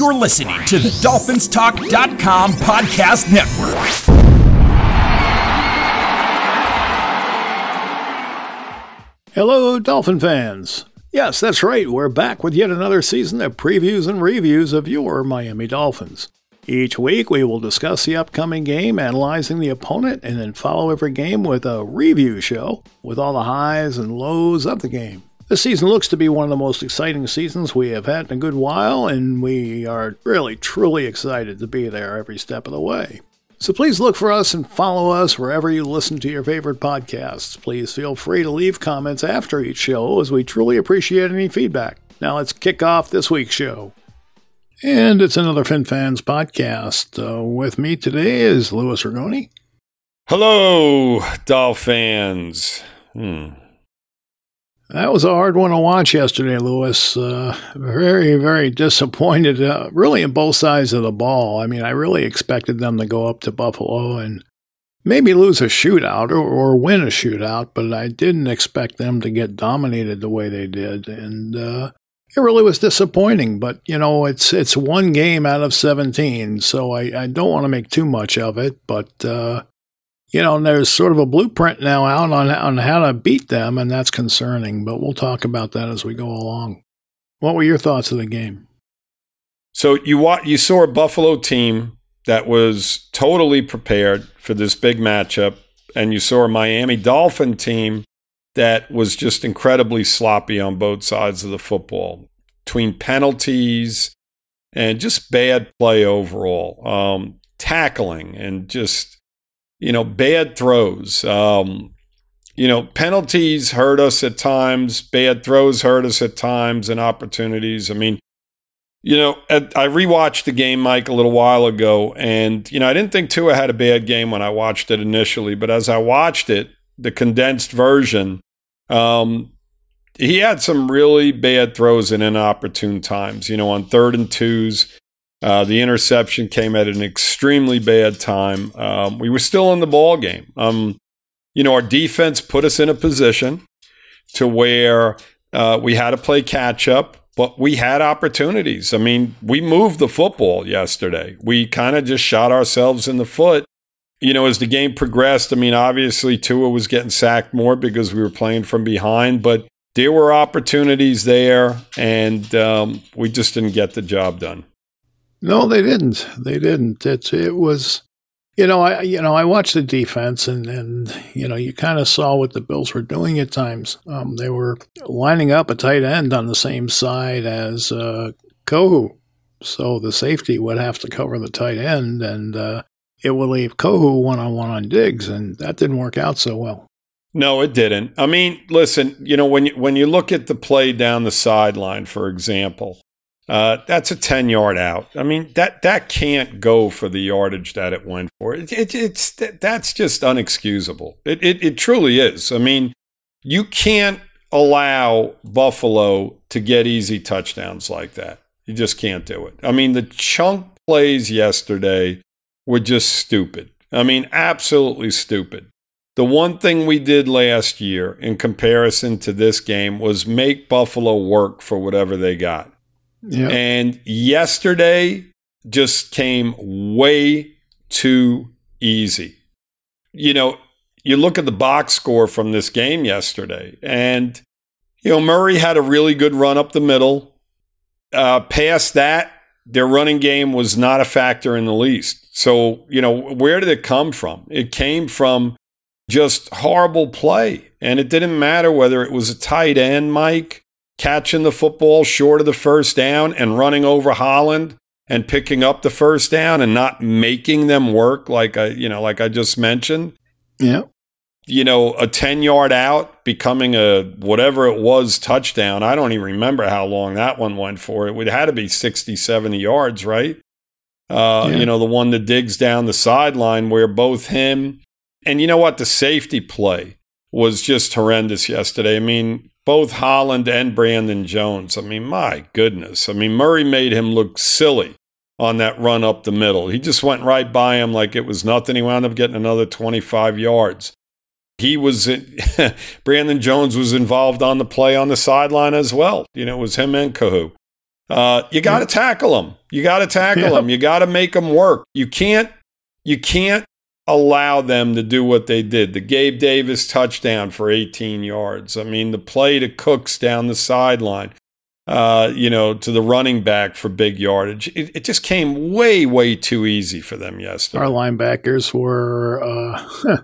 You're listening to the DolphinsTalk.com podcast network. Hello, Dolphin fans. Yes, that's right. We're back with yet another season of previews and reviews of your Miami Dolphins. Each week, we will discuss the upcoming game, analyzing the opponent, and then follow every game with a review show with all the highs and lows of the game. This season looks to be one of the most exciting seasons we have had in a good while, and we are really, truly excited to be there every step of the way. So please look for us and follow us wherever you listen to your favorite podcasts. Please feel free to leave comments after each show, as we truly appreciate any feedback. Now let's kick off this week's show. And it's another FinFans podcast. Uh, with me today is Louis Ragone. Hello, Dolphins. Hmm. That was a hard one to watch yesterday, Louis. Uh, very, very disappointed, uh, really, in both sides of the ball. I mean, I really expected them to go up to Buffalo and maybe lose a shootout or, or win a shootout, but I didn't expect them to get dominated the way they did. And uh, it really was disappointing. But, you know, it's it's one game out of 17, so I, I don't want to make too much of it. But, uh, you know, there's sort of a blueprint now out on, on how to beat them, and that's concerning. But we'll talk about that as we go along. What were your thoughts of the game? So you wa- you saw a Buffalo team that was totally prepared for this big matchup, and you saw a Miami Dolphin team that was just incredibly sloppy on both sides of the football between penalties and just bad play overall, um, tackling and just you know bad throws. Um, you know penalties hurt us at times, bad throws hurt us at times, and opportunities. I mean. You know, I rewatched the game, Mike, a little while ago, and you know, I didn't think Tua had a bad game when I watched it initially, but as I watched it, the condensed version, um, he had some really bad throws in inopportune times. You know, on third and twos, uh, the interception came at an extremely bad time. Um, we were still in the ball game. Um, you know, our defense put us in a position to where uh, we had to play catch up but we had opportunities. I mean, we moved the football yesterday. We kind of just shot ourselves in the foot. You know, as the game progressed, I mean, obviously Tua was getting sacked more because we were playing from behind, but there were opportunities there, and um, we just didn't get the job done. No, they didn't. They didn't. It it was, you know, I you know I watched the defense and and you know you kind of saw what the Bills were doing at times. Um, they were lining up a tight end on the same side as uh, Kohou, so the safety would have to cover the tight end, and uh, it would leave Kohou one on one on Diggs, and that didn't work out so well. No, it didn't. I mean, listen, you know, when you, when you look at the play down the sideline, for example, uh, that's a 10 yard out. I mean, that, that can't go for the yardage that it went for. It, it, it's, that's just unexcusable. It, it, it truly is. I mean, you can't allow Buffalo to get easy touchdowns like that. You just can't do it. I mean, the chunk plays yesterday were just stupid. I mean, absolutely stupid. The one thing we did last year in comparison to this game was make Buffalo work for whatever they got. Yeah. And yesterday just came way too easy. You know, you look at the box score from this game yesterday, and, you know, Murray had a really good run up the middle. Uh, past that, their running game was not a factor in the least. So, you know, where did it come from? It came from just horrible play. And it didn't matter whether it was a tight end, Mike, catching the football short of the first down and running over Holland and picking up the first down and not making them work like I, you know, like I just mentioned. Yeah. You know, a 10 yard out becoming a whatever it was touchdown. I don't even remember how long that one went for. It would have had to be 60, 70 yards, right? Uh, Yeah. You know, the one that Diggs down the sideline where both him and you know what? The safety play was just horrendous yesterday. I mean, both Holland and Brandon Jones. I mean, my goodness. I mean, Murray made him look silly on that run up the middle. He just went right by him like it was nothing. He wound up getting another 25 yards. He was, Brandon Jones was involved on the play on the sideline as well. You know, it was him and Kohou. Uh, you got to tackle him. You got to tackle Yeah. him. You got to make them work. You can't, you can't allow them to do what they did. The Gabe Davis touchdown for 18 yards. I mean, the play to Cooks down the sideline, uh, you know, to the running back for big yardage. It, it just came way, way too easy for them yesterday. Our linebackers were, uh,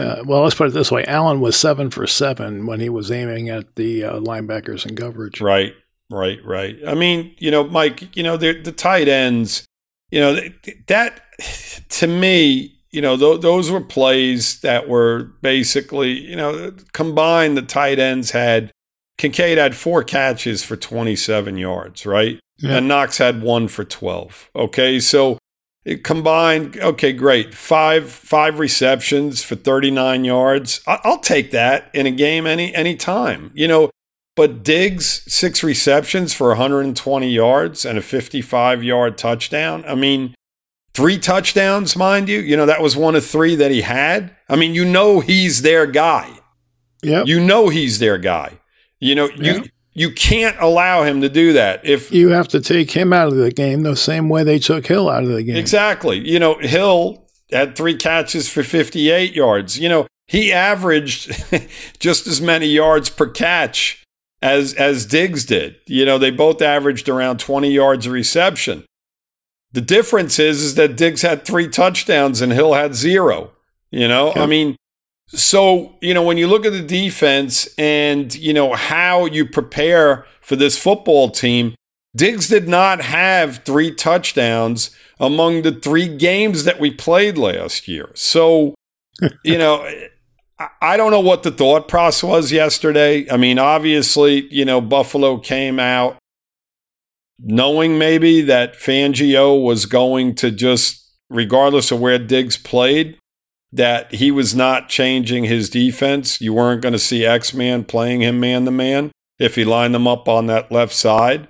uh, well, let's put it this way Allen was seven for seven when he was aiming at the uh, linebackers in coverage. Right, right, right. I mean, you know, Mike, you know, the, the tight ends, you know, th- that to me, you know, th- those were plays that were basically, you know, combined, the tight ends had, Kincaid had four catches for 27 yards, right? Yeah. And Knox had one for 12. Okay. So it combined, okay, great. Five, five receptions for 39 yards. I- I'll take that in a game any, any time, you know, but Diggs, six receptions for 120 yards and a 55 yard touchdown. I mean, three touchdowns, mind you. You know, that was one of three that he had. I mean, you know, he's their guy. Yep. You know, he's their guy. You know, you, Yeah. you can't allow him to do that. If You have to take him out of the game the same way they took Hill out of the game. Exactly. You know, Hill had three catches for 58 yards. You know, he averaged just as many yards per catch as as Diggs did. You know, they both averaged around 20 yards a reception. The difference is is that Diggs had three touchdowns and Hill had zero. You know, I mean, so, you know, when you look at the defense and, you know, how you prepare for this football team, Diggs did not have three touchdowns among the three games that we played last year. So, you know, I- I don't know what the thought process was yesterday. I mean, obviously, you know, Buffalo came out knowing maybe that Fangio was going to just, regardless of where Diggs played, that he was not changing his defense. You weren't going to see X Man playing him man to man if he lined them up on that left side.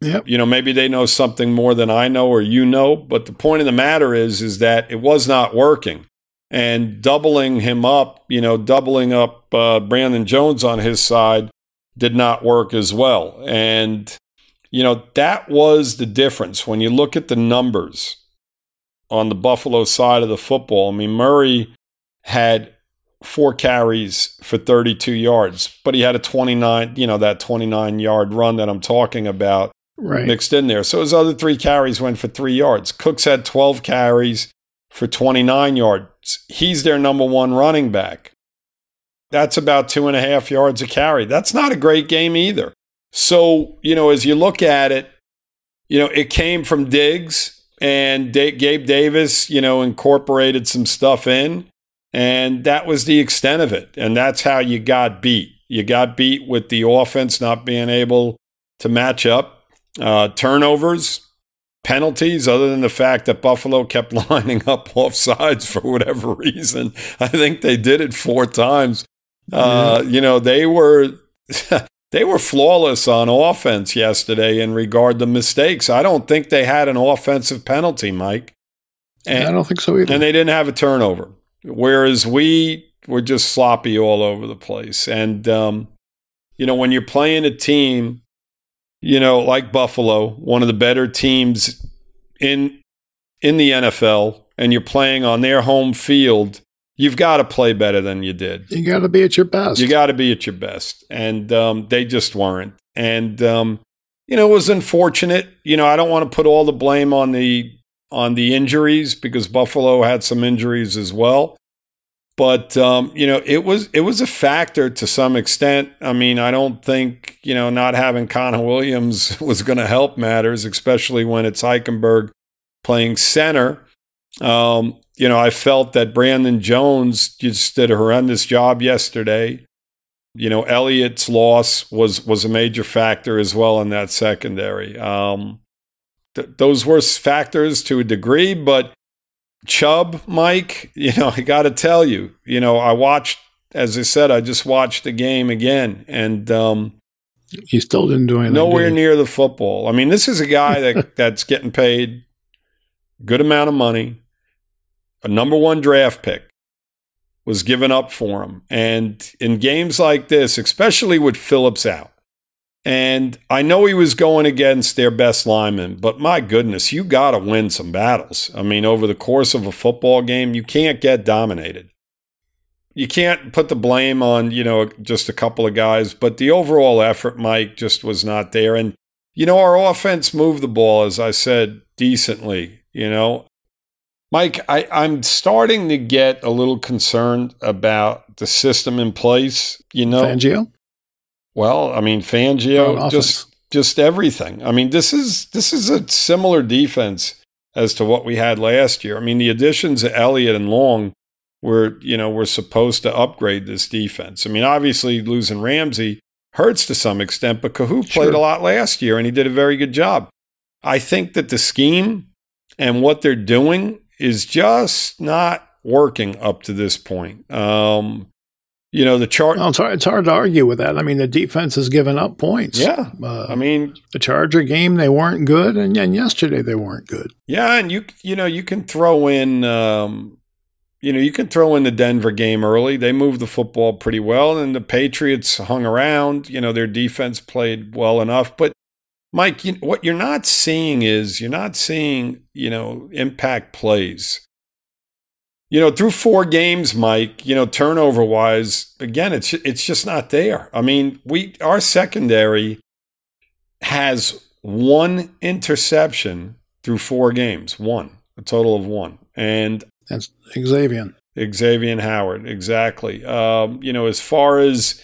Yep. You know, maybe they know something more than I know or you know, but the point of the matter is is that it was not working. And doubling him up, you know, doubling up uh, Brandon Jones on his side did not work as well. And you know, that was the difference when you look at the numbers on the Buffalo side of the football. I mean, Murray had four carries for 32 yards, but he had a 29, you know, that 29 yard run that I'm talking about Right. mixed in there. So his other three carries went for three yards. Cooks had 12 carries for 29 yards. He's their number one running back. That's about two and a half yards a carry. That's not a great game either. So, you know, as you look at it, you know, it came from Diggs and Da- Gabe Davis, you know, incorporated some stuff in. And that was the extent of it. And that's how you got beat. You got beat with the offense not being able to match up. Uh, turnovers, penalties, other than the fact that Buffalo kept lining up off sides for whatever reason. I think they did it four times. Uh, you know, they were they were flawless on offense yesterday in regard to mistakes. I don't think they had an offensive penalty, Mike. And, I don't think so either. And they didn't have a turnover. Whereas we were just sloppy all over the place. And um, you know, when you're playing a team, you know, like Buffalo, one of the better teams in in the NFL, and you're playing on their home field, you've got to play better than you did. You got to be at your best. You got to be at your best, and um, they just weren't. And um, you know, it was unfortunate. You know, I don't want to put all the blame on the on the injuries because Buffalo had some injuries as well. But um, you know, it was it was a factor to some extent. I mean, I don't think you know not having Connor Williams was going to help matters, especially when it's Eichenberg playing center. Um, you know, I felt that Brandon Jones just did a horrendous job yesterday. You know, Elliott's loss was was a major factor as well in that secondary. Um, th- those were factors to a degree, but Chubb, Mike, you know, I got to tell you, you know, I watched, as I said, I just watched the game again, and um, he still didn't do anything. Nowhere near the football. I mean, this is a guy that that's getting paid good amount of money a number one draft pick was given up for him. And in games like this, especially with Phillips out, and I know he was going against their best lineman, but my goodness, you got to win some battles. I mean, over the course of a football game, you can't get dominated. You can't put the blame on, you know, just a couple of guys, but the overall effort, Mike, just was not there. And, you know, our offense moved the ball, as I said, decently. You know, Mike, I, I'm starting to get a little concerned about the system in place. You know, Fangio. Well, I mean, Fangio, just just everything. I mean, this is this is a similar defense as to what we had last year. I mean, the additions of Elliott and Long were, you know, were supposed to upgrade this defense. I mean, obviously losing Ramsey hurts to some extent, but Kohou played a lot last year and he did a very good job. I think that the scheme and what they're doing is just not working up to this point. Um, you know, the chart. Well, it's, hard, it's hard to argue with that. I mean, the defense has given up points. Yeah. Uh, I mean, the Charger game, they weren't good. And, and yesterday, they weren't good. Yeah. And you, you know, you can throw in, um, you know, you can throw in the Denver game early. They moved the football pretty well, and the Patriots hung around. You know, their defense played well enough. But Mike, you, what you're not seeing is you're not seeing, you know, impact plays. You know, through four games, Mike, you know, turnover wise, again, it's it's just not there. I mean, we our secondary has one interception through four games, one, a total of one. And that's Xavien. Xavien Howard, exactly. Um, you know, as far as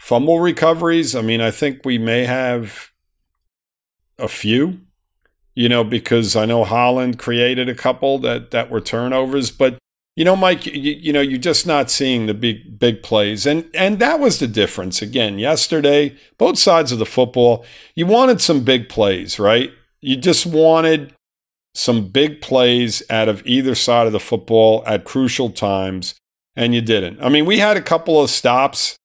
fumble recoveries, I mean, I think we may have a few, you know, because I know Holland created a couple that that were turnovers, but you know, Mike, you, you, know, you're just not seeing the big big plays, and and that was the difference again yesterday. Both sides of the football, you wanted some big plays, right? You just wanted some big plays out of either side of the football at crucial times, and you didn't. I mean, we had a couple of stops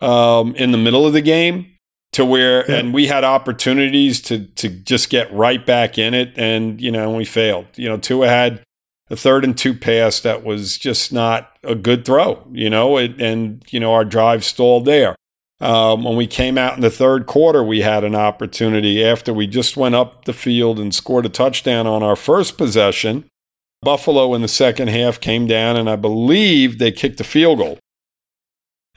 um, in the middle of the game to where yeah. and we had opportunities to to just get right back in it. And you know we failed. You know Tua had a third and two pass that was just not a good throw you know it, and you know our drive stalled there. Um, when we came out in the third quarter we had an opportunity after we just went up the field and scored a touchdown on our first possession. Buffalo in the second half came down and i believe they kicked a field goal.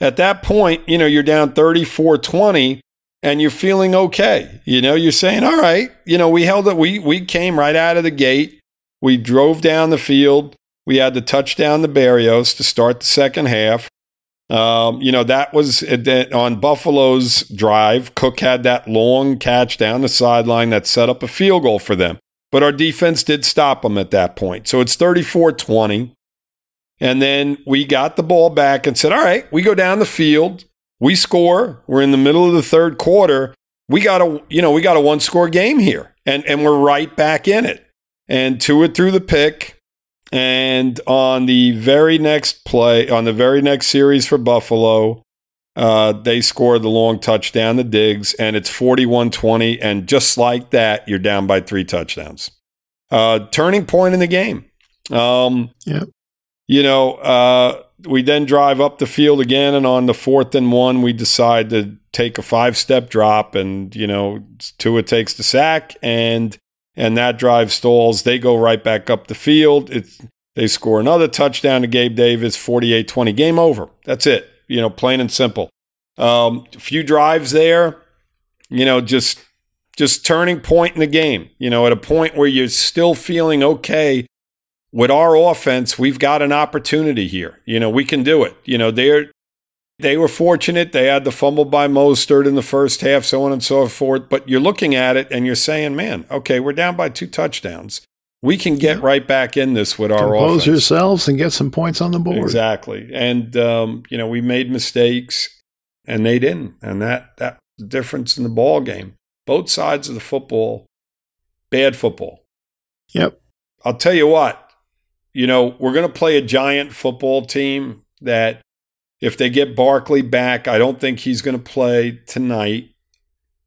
At that point you know you're down 34 20 and you're feeling okay. You know, you're saying, all right, you know, we held it. We, we came right out of the gate. We drove down the field. We had to touch down the Berrios to start the second half. Um, you know, that was on Buffalo's drive. Cook had that long catch down the sideline that set up a field goal for them. But our defense did stop them at that point. So it's 34 20. And then we got the ball back and said, all right, we go down the field. We score. We're in the middle of the third quarter. We got a, you know, we got a one score game here, and and we're right back in it. And Tua threw the pick. And on the very next play, on the very next series for Buffalo, uh, they score the long touchdown to Diggs, and it's 41 20. And just like that, you're down by three touchdowns. Uh, turning point in the game. Um, yeah. You know, uh, we then drive up the field again, and on the fourth and one, we decide to take a five step drop, and, you know, Tua takes the sack, and and that drive stalls. They go right back up the field. It's, they score another touchdown to Gabe Davis, 48 20. Game over. That's it. You know, plain and simple. Um, a few drives there, you know, just just turning point in the game. You know, at a point where you're still feeling okay with our offense, we've got an opportunity here. You know, we can do it. You know, they're they were fortunate. They had the fumble by Mostert in the first half, so on and so forth. But you're looking at it and you're saying, man, okay, we're down by two touchdowns. We can get yeah. right back in this with our Compose offense. yourselves and get some points on the board. Exactly. And, um, you know, we made mistakes and they didn't. And that, that the difference in the ball game. Both sides of the football, bad football. Yep. I'll tell you what, you know, we're going to play a giant football team that if they get Barkley back, I don't think he's going to play tonight.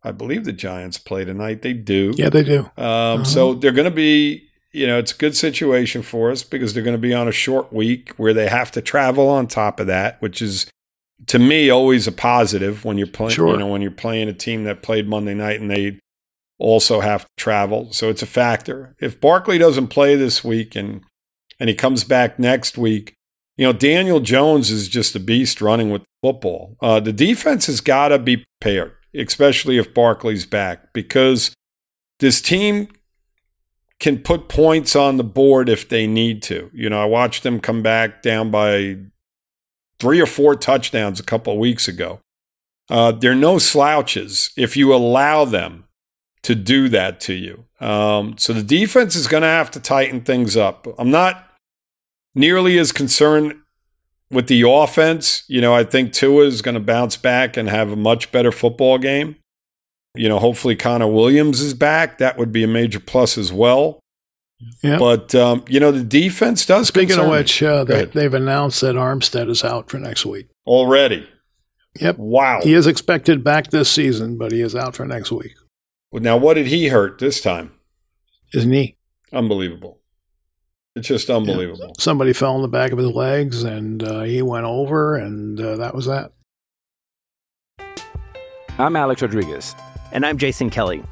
I believe the Giants play tonight. They do. Yeah, they do. Um, uh-huh. So they're going to be, you know, it's a good situation for us because they're going to be on a short week where they have to travel on top of that, which is to me always a positive when you're playing. Sure. You know, when you're playing a team that played Monday night and they also have to travel, so it's a factor. If Barkley doesn't play this week and and he comes back next week, you know, Daniel Jones is just a beast running with football. Uh, the defense has got to be prepared, especially if Barkley's back, because this team can put points on the board if they need to. You know, I watched them come back down by three or four touchdowns a couple of weeks ago. Uh, they're no slouches if you allow them to do that to you. Um, so the defense is going to have to tighten things up. I'm not nearly as concerned with the offense. You know, I think Tua is going to bounce back and have a much better football game. You know, hopefully Connor Williams is back. That would be a major plus as well. Yeah. But, um, you know, the defense does Speaking of which, uh, they, they've announced that Armstead is out for next week. Already? Yep. Wow. He is expected back this season, but he is out for next week. Well, now, what did he hurt this time? His knee. Unbelievable. It's just unbelievable. Yeah. Somebody fell in the back of his legs and uh, he went over, and uh, that was that. I'm Alex Rodriguez. And I'm Jason Kelly.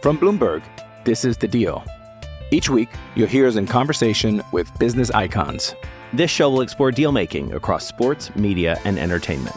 From Bloomberg, this is The Deal. Each week, you'll hear us in conversation with business icons. This show will explore deal making across sports, media, and entertainment.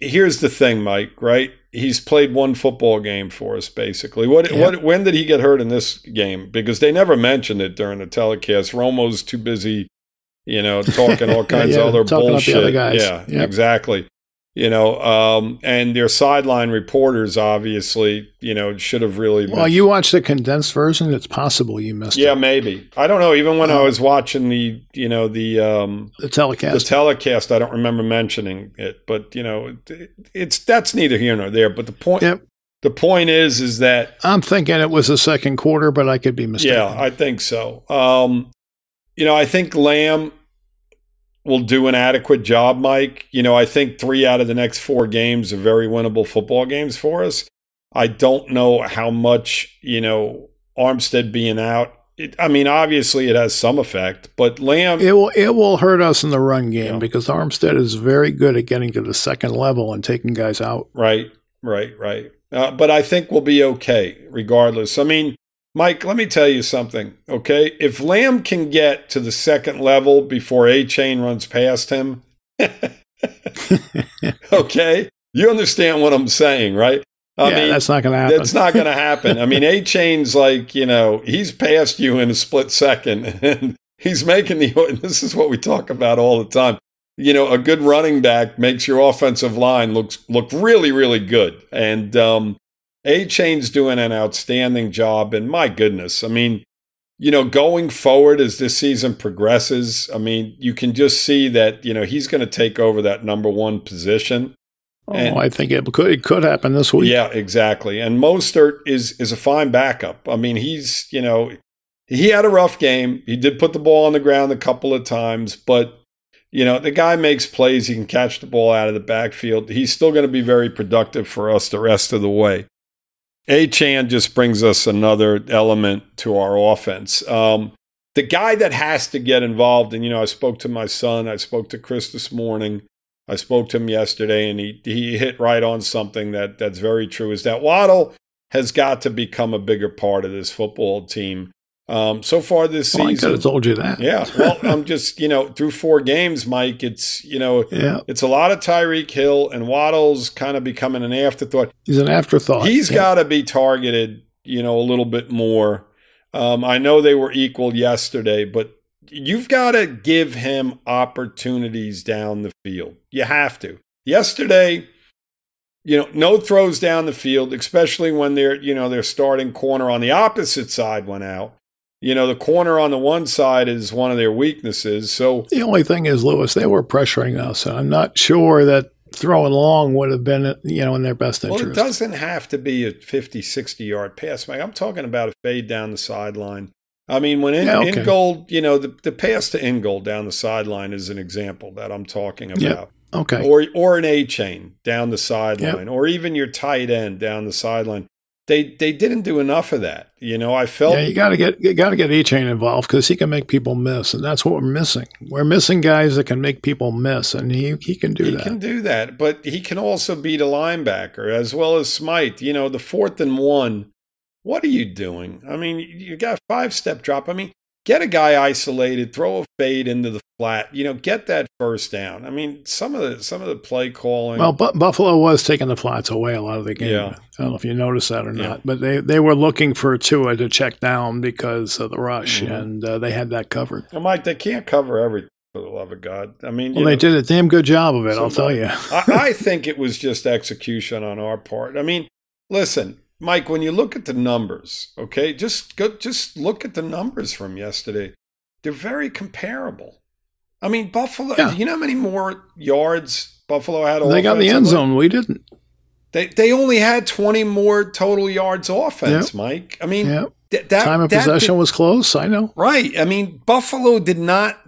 Here's the thing, Mike, right? He's played one football game for us, basically. What, Yeah. what, when did he get hurt in this game? Because they never mentioned it during the telecast. Romo's too busy, you know, talking all kinds Yeah, of other talking up the bullshit. other. Yeah, Yep. exactly. You know, um, and their sideline reporters obviously, you know, should have really. Well, you watched the condensed version. It's possible you missed yeah, it. maybe. I don't know. Even when I was watching the, you know, the um, the telecast. the telecast, I don't remember mentioning it. But you know, it, it's that's neither here nor there. But the point, Yep. the point is, is that I'm thinking it was the second quarter, but I could be mistaken. yeah, I think so. Um, you know, I think Lamb will do an adequate job, Mike. You know, I think three out of the next four games are very winnable football games for us. I don't know how much, you know, Armstead being out. It, I mean, obviously it has some effect, but Lamb, It will it will hurt us in the run game Yeah. because Armstead is very good at getting to the second level and taking guys out. right, right, right. Uh, but I think we'll be okay regardless. I mean, Mike, let me tell you something, okay? If Lamb can get to the second level before Achane runs past him, okay, you understand what I'm saying, right? I yeah, mean, that's not going to happen. That's not going to happen. I mean, Achane's like, you know, he's past you in a split second, and he's making the. This is what we talk about all the time. You know, a good running back makes your offensive line looks look really, really good, and um, Achane's doing an outstanding job. And my goodness, I mean, you know, going forward as this season progresses, I mean, you can just see that, you know, he's going to take over that number one position. Oh, and, I think it could it could happen this week. Yeah, exactly. And Mostert is is a fine backup. I mean, he's, you know, he had a rough game. He did put the ball on the ground a couple of times, but you know, the guy makes plays. He can catch the ball out of the backfield. He's still going to be very productive for us the rest of the way. Achane just brings us another element to our offense. Um, the guy that has to get involved, and you know, I spoke to my son, I spoke to Chris this morning, I spoke to him yesterday, and he he hit right on something that that's very true. Is that Waddle has got to become a bigger part of this football team. Um, so far this well, season, I could have told you that. Yeah, well, I'm just you know through four games, Mike. It's you know, yeah. it's a lot of Tyreek Hill and Waddle's kind of becoming an afterthought. He's an afterthought. He's yeah. got to be targeted, you know, a little bit more. Um, I know they were equal yesterday, but you've got to give him opportunities down the field. You have to. Yesterday, you know, no throws down the field, especially when they're, you know, their starting corner on the opposite side went out you know, the corner on the one side is one of their weaknesses. So the only thing is, Louis, they were pressuring us. And I'm not sure that throwing long would have been, you know, in their best interest. Well, it doesn't have to be a 50, 60 yard pass. Mike. I'm talking about a fade down the sideline. I mean, when in, yeah, okay. Ingold, you know, the, the pass to Ingold down the sideline is an example that I'm talking about. Yep. Okay. Or or an Achane down the sideline, yep. or even your tight end down the sideline they they didn't do enough of that. You know, I felt yeah, you got to get you got to get Achane involved because he can make people miss, and that's what we're missing. We're missing guys that can make people miss, and he he can do he that. He can do that, but he can also beat a linebacker as well as Smite. You know, the fourth and one. What are you doing? I mean, you got five step drop. I mean, get a guy isolated, throw a fade into the flat, you know, get that first down. I mean, some of the some of the play calling. Well, but Buffalo was taking the flats away a lot of the game. Yeah. I don't know if you noticed that or yeah. not, but they, they were looking for Tua to check down because of the rush, mm-hmm. and uh, they had that covered. Well, Mike, they can't cover everything. For the love of God, I mean, well, they did a damn good job of it. I'll tell you. I, I think it was just execution on our part. I mean, listen, Mike, when you look at the numbers, okay, just go, just look at the numbers from yesterday. They're very comparable. I mean, Buffalo. Yeah. You know how many more yards Buffalo had? They got the end zone. We didn't. They they only had twenty more total yards offense, yep. Mike. I mean, yep. th- that time of that possession did, was close. I know. Right. I mean, Buffalo did not.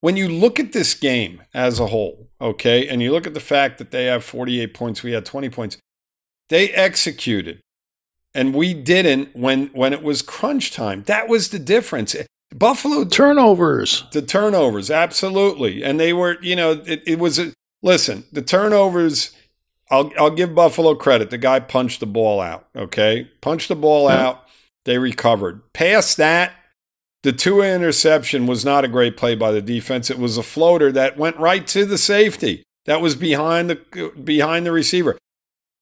When you look at this game as a whole, okay, and you look at the fact that they have forty-eight points, we had twenty points. They executed and we didn't when when it was crunch time. That was the difference. Buffalo turnovers. The turnovers, absolutely, and they were. You know, it, it was. A, listen, the turnovers. I'll I'll give Buffalo credit. The guy punched the ball out. Okay, punched the ball yeah. out. They recovered. Past that, the Tua interception was not a great play by the defense. It was a floater that went right to the safety. That was behind the behind the receiver.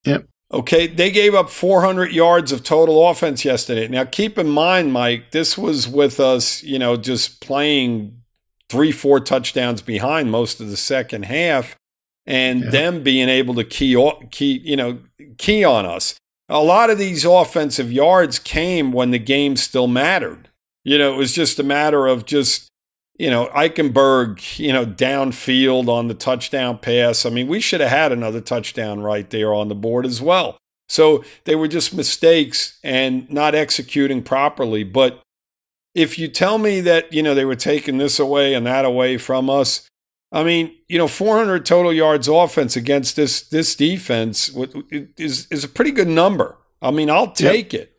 Yep. Okay, they gave up 400 yards of total offense yesterday. Now, keep in mind, Mike, this was with us, you know, just playing three, four touchdowns behind most of the second half, and yeah. them being able to key, key, you know, key on us. A lot of these offensive yards came when the game still mattered. You know, it was just a matter of just you know, Eichenberg, you know, downfield on the touchdown pass. I mean, we should have had another touchdown right there on the board as well. So they were just mistakes and not executing properly. But if you tell me that, you know, they were taking this away and that away from us, I mean, you know, 400 total yards offense against this this defense is is a pretty good number. I mean, I'll take yep. it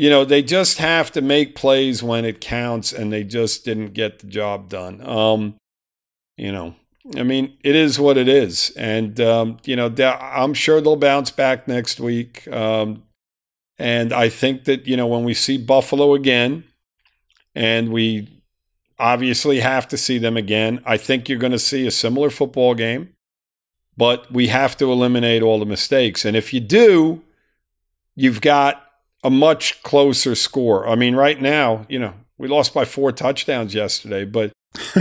you know, they just have to make plays when it counts, and they just didn't get the job done. Um, you know, I mean, it is what it is, and um, you know, I'm sure they'll bounce back next week. Um, And I think that, you know, when we see Buffalo again, and we obviously have to see them again, I think you're going to see a similar football game, but we have to eliminate all the mistakes. And if you do, you've got a much closer score. I mean, right now, you know, we lost by four touchdowns yesterday, but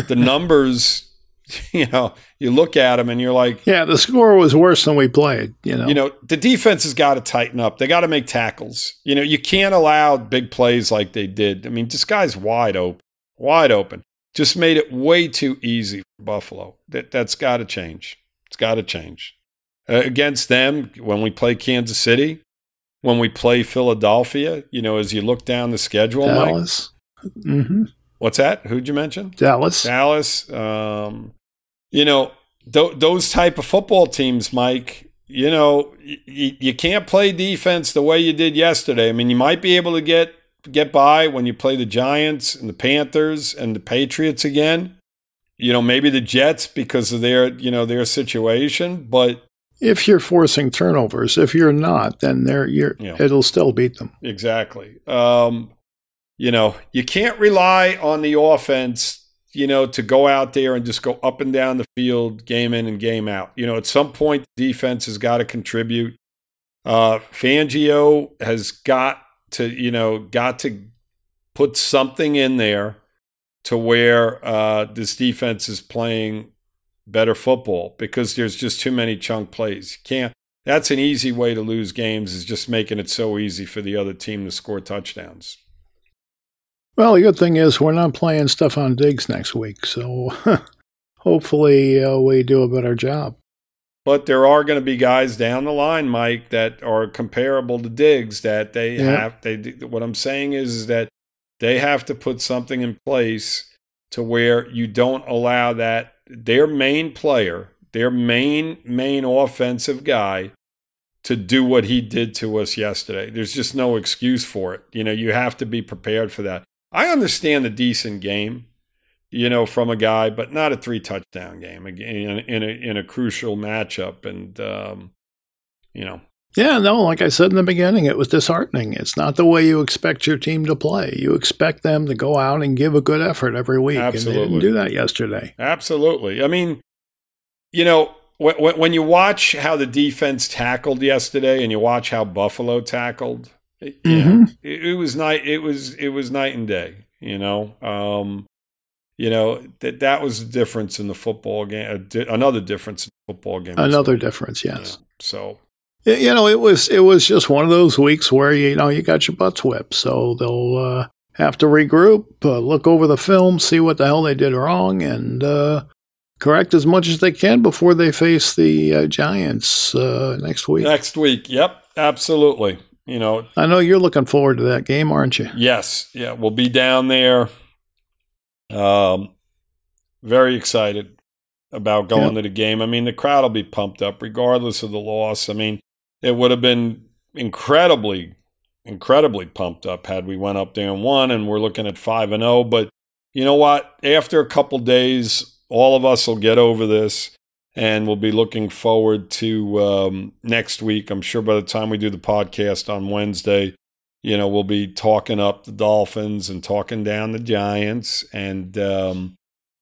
the numbers you know, you look at them and you're like, yeah, the score was worse than we played. You know, you know, the defense has got to tighten up. They got to make tackles. You know, you can't allow big plays like they did. I mean, this guy's wide open, wide open. Just made it way too easy for Buffalo. That that's got to change. It's got to change. Uh, against them, when we play Kansas City, when we play Philadelphia, you know, as you look down the schedule, Dallas. Mm-hmm. What's that? Who'd you mention? Dallas. Dallas. Um, you know, th- those type of football teams, Mike, you know, y- you can't play defense the way you did yesterday. I mean, you might be able to get get by when you play the Giants and the Panthers and the Patriots again. You know, maybe the Jets because of their, you know, their situation, but if you're forcing turnovers, if you're not, then they're you're, yeah. it'll still beat them. Exactly. Um, you know, you can't rely on the offense you know, to go out there and just go up and down the field, game in and game out. You know, at some point, the defense has got to contribute. Uh, Fangio has got to, you know, got to put something in there to where uh, this defense is playing better football because there's just too many chunk plays. You can't. That's an easy way to lose games. Is just making it so easy for the other team to score touchdowns. Well, the good thing is we're not playing Stefon Diggs next week, so hopefully uh, we do a better job. But there are going to be guys down the line, Mike, that are comparable to Diggs. That they yeah. have. They. What I'm saying is, is that they have to put something in place to where you don't allow that their main player, their main main offensive guy, to do what he did to us yesterday. There's just no excuse for it. You know, you have to be prepared for that. I understand the decent game, you know, from a guy, but not a three touchdown game again in a in a crucial matchup, and um, you know. Yeah, no, like I said in the beginning, it was disheartening. It's not the way you expect your team to play. You expect them to go out and give a good effort every week, Absolutely. and they didn't do that yesterday. Absolutely. I mean, you know, when, you watch how the defense tackled yesterday, and you watch how Buffalo tackled, mm-hmm. it, it, was night. It was it was night and day. You know, um, you know that that was the difference in the football game. Another difference in the football game. Another difference, yes. Yeah. So you know, it was it was just one of those weeks where you know you got your butts whipped. So they'll uh, have to regroup, uh, look over the film, see what the hell they did wrong, and uh, correct as much as they can before they face the uh, Giants uh, next week. Next week, yep, absolutely you know, I know you're looking forward to that game, aren't you? Yes. Yeah. We'll be down there. Um, very excited about going yep. to the game. I mean, the crowd will be pumped up regardless of the loss. I mean, it would have been incredibly, incredibly pumped up had we went up there and won, and we're looking at five and zero. Oh. But you know what? After a couple days, all of us will get over this and we'll be looking forward to um, next week. I'm sure by the time we do the podcast on Wednesday, you know, we'll be talking up the Dolphins and talking down the Giants. And, um,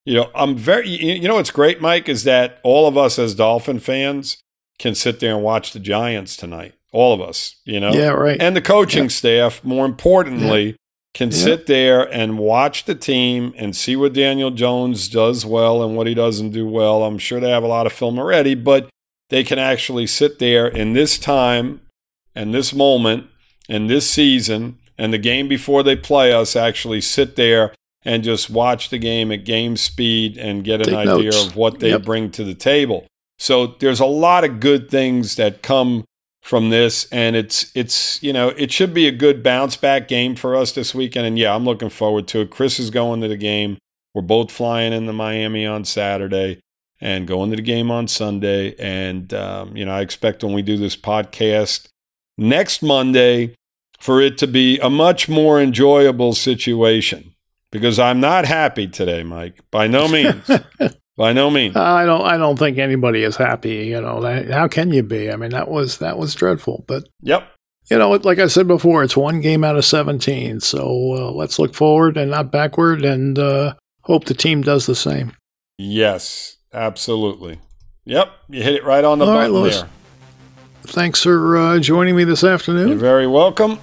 you know, I'm very, you know, what's great, Mike, is that all of us as Dolphin fans can sit there and watch the Giants tonight. All of us, you know? Yeah, right. And the coaching yeah. staff, more importantly, yeah can yeah. sit there and watch the team and see what Daniel Jones does well and what he doesn't do well. I'm sure they have a lot of film already, but they can actually sit there in this time and this moment and this season and the game before they play us actually sit there and just watch the game at game speed and get an Take idea notes. of what they yep. bring to the table. So there's a lot of good things that come from this and it's it's you know it should be a good bounce back game for us this weekend and yeah i'm looking forward to it. Chris is going to the game. We're both flying into miami on saturday and going to the game on sunday and um, you know i expect when we do this podcast next monday for it to be a much more enjoyable situation because i'm not happy today mike by no means By no means. I don't. I don't think anybody is happy. You know, how can you be? I mean, that was that was dreadful. But yep. you know, like I said before, it's one game out of 17. So uh, let's look forward and not backward and uh, hope the team does the same. Yes, absolutely. Yep, you hit it right on the All button right, there. Thanks for uh, joining me this afternoon. You're very welcome.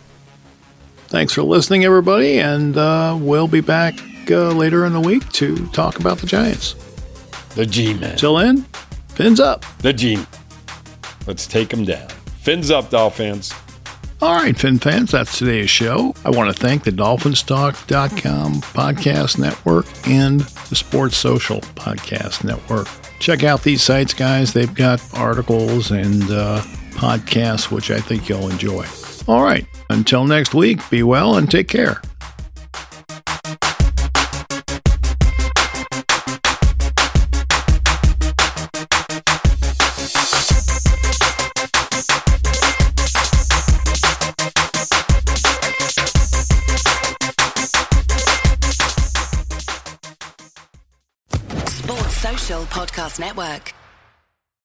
Thanks for listening, everybody, and uh, we'll be back uh, later in the week to talk about the Giants. The G Man. Till then, fins up. The G. Let's take them down. Fins up, Dolphins. All right, Fin fans, that's today's show. I want to thank the DolphinsTalk.com podcast network and the Sports Social podcast network. Check out these sites, guys. They've got articles and uh, podcasts, which I think you'll enjoy. All right, until next week, be well and take care. Network.